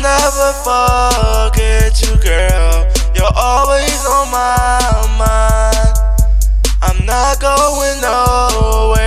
I'll never forget you, girl. You're always on my mind. I'm not going nowhere.